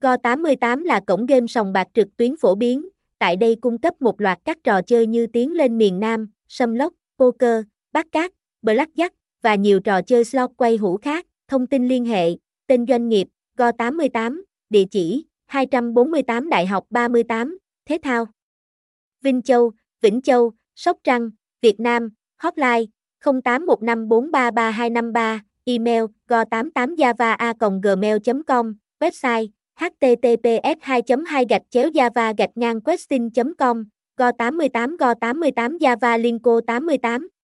Go88 là cổng game sòng bạc trực tuyến phổ biến, tại đây cung cấp một loạt các trò chơi như tiến lên miền Nam, sâm lốc, poker, bắt cát, blackjack và nhiều trò chơi slot quay hũ khác. Thông tin liên hệ, tên doanh nghiệp, Go88, địa chỉ 248 Đại học 38, Thế Thao. Vinh Châu, Vĩnh Châu, Sóc Trăng, Việt Nam, hotline 0815433253, email go88java.gmail.com, website https 2 2 gạch chéo java gạch ngang question com, go 88 go 88 java linko 88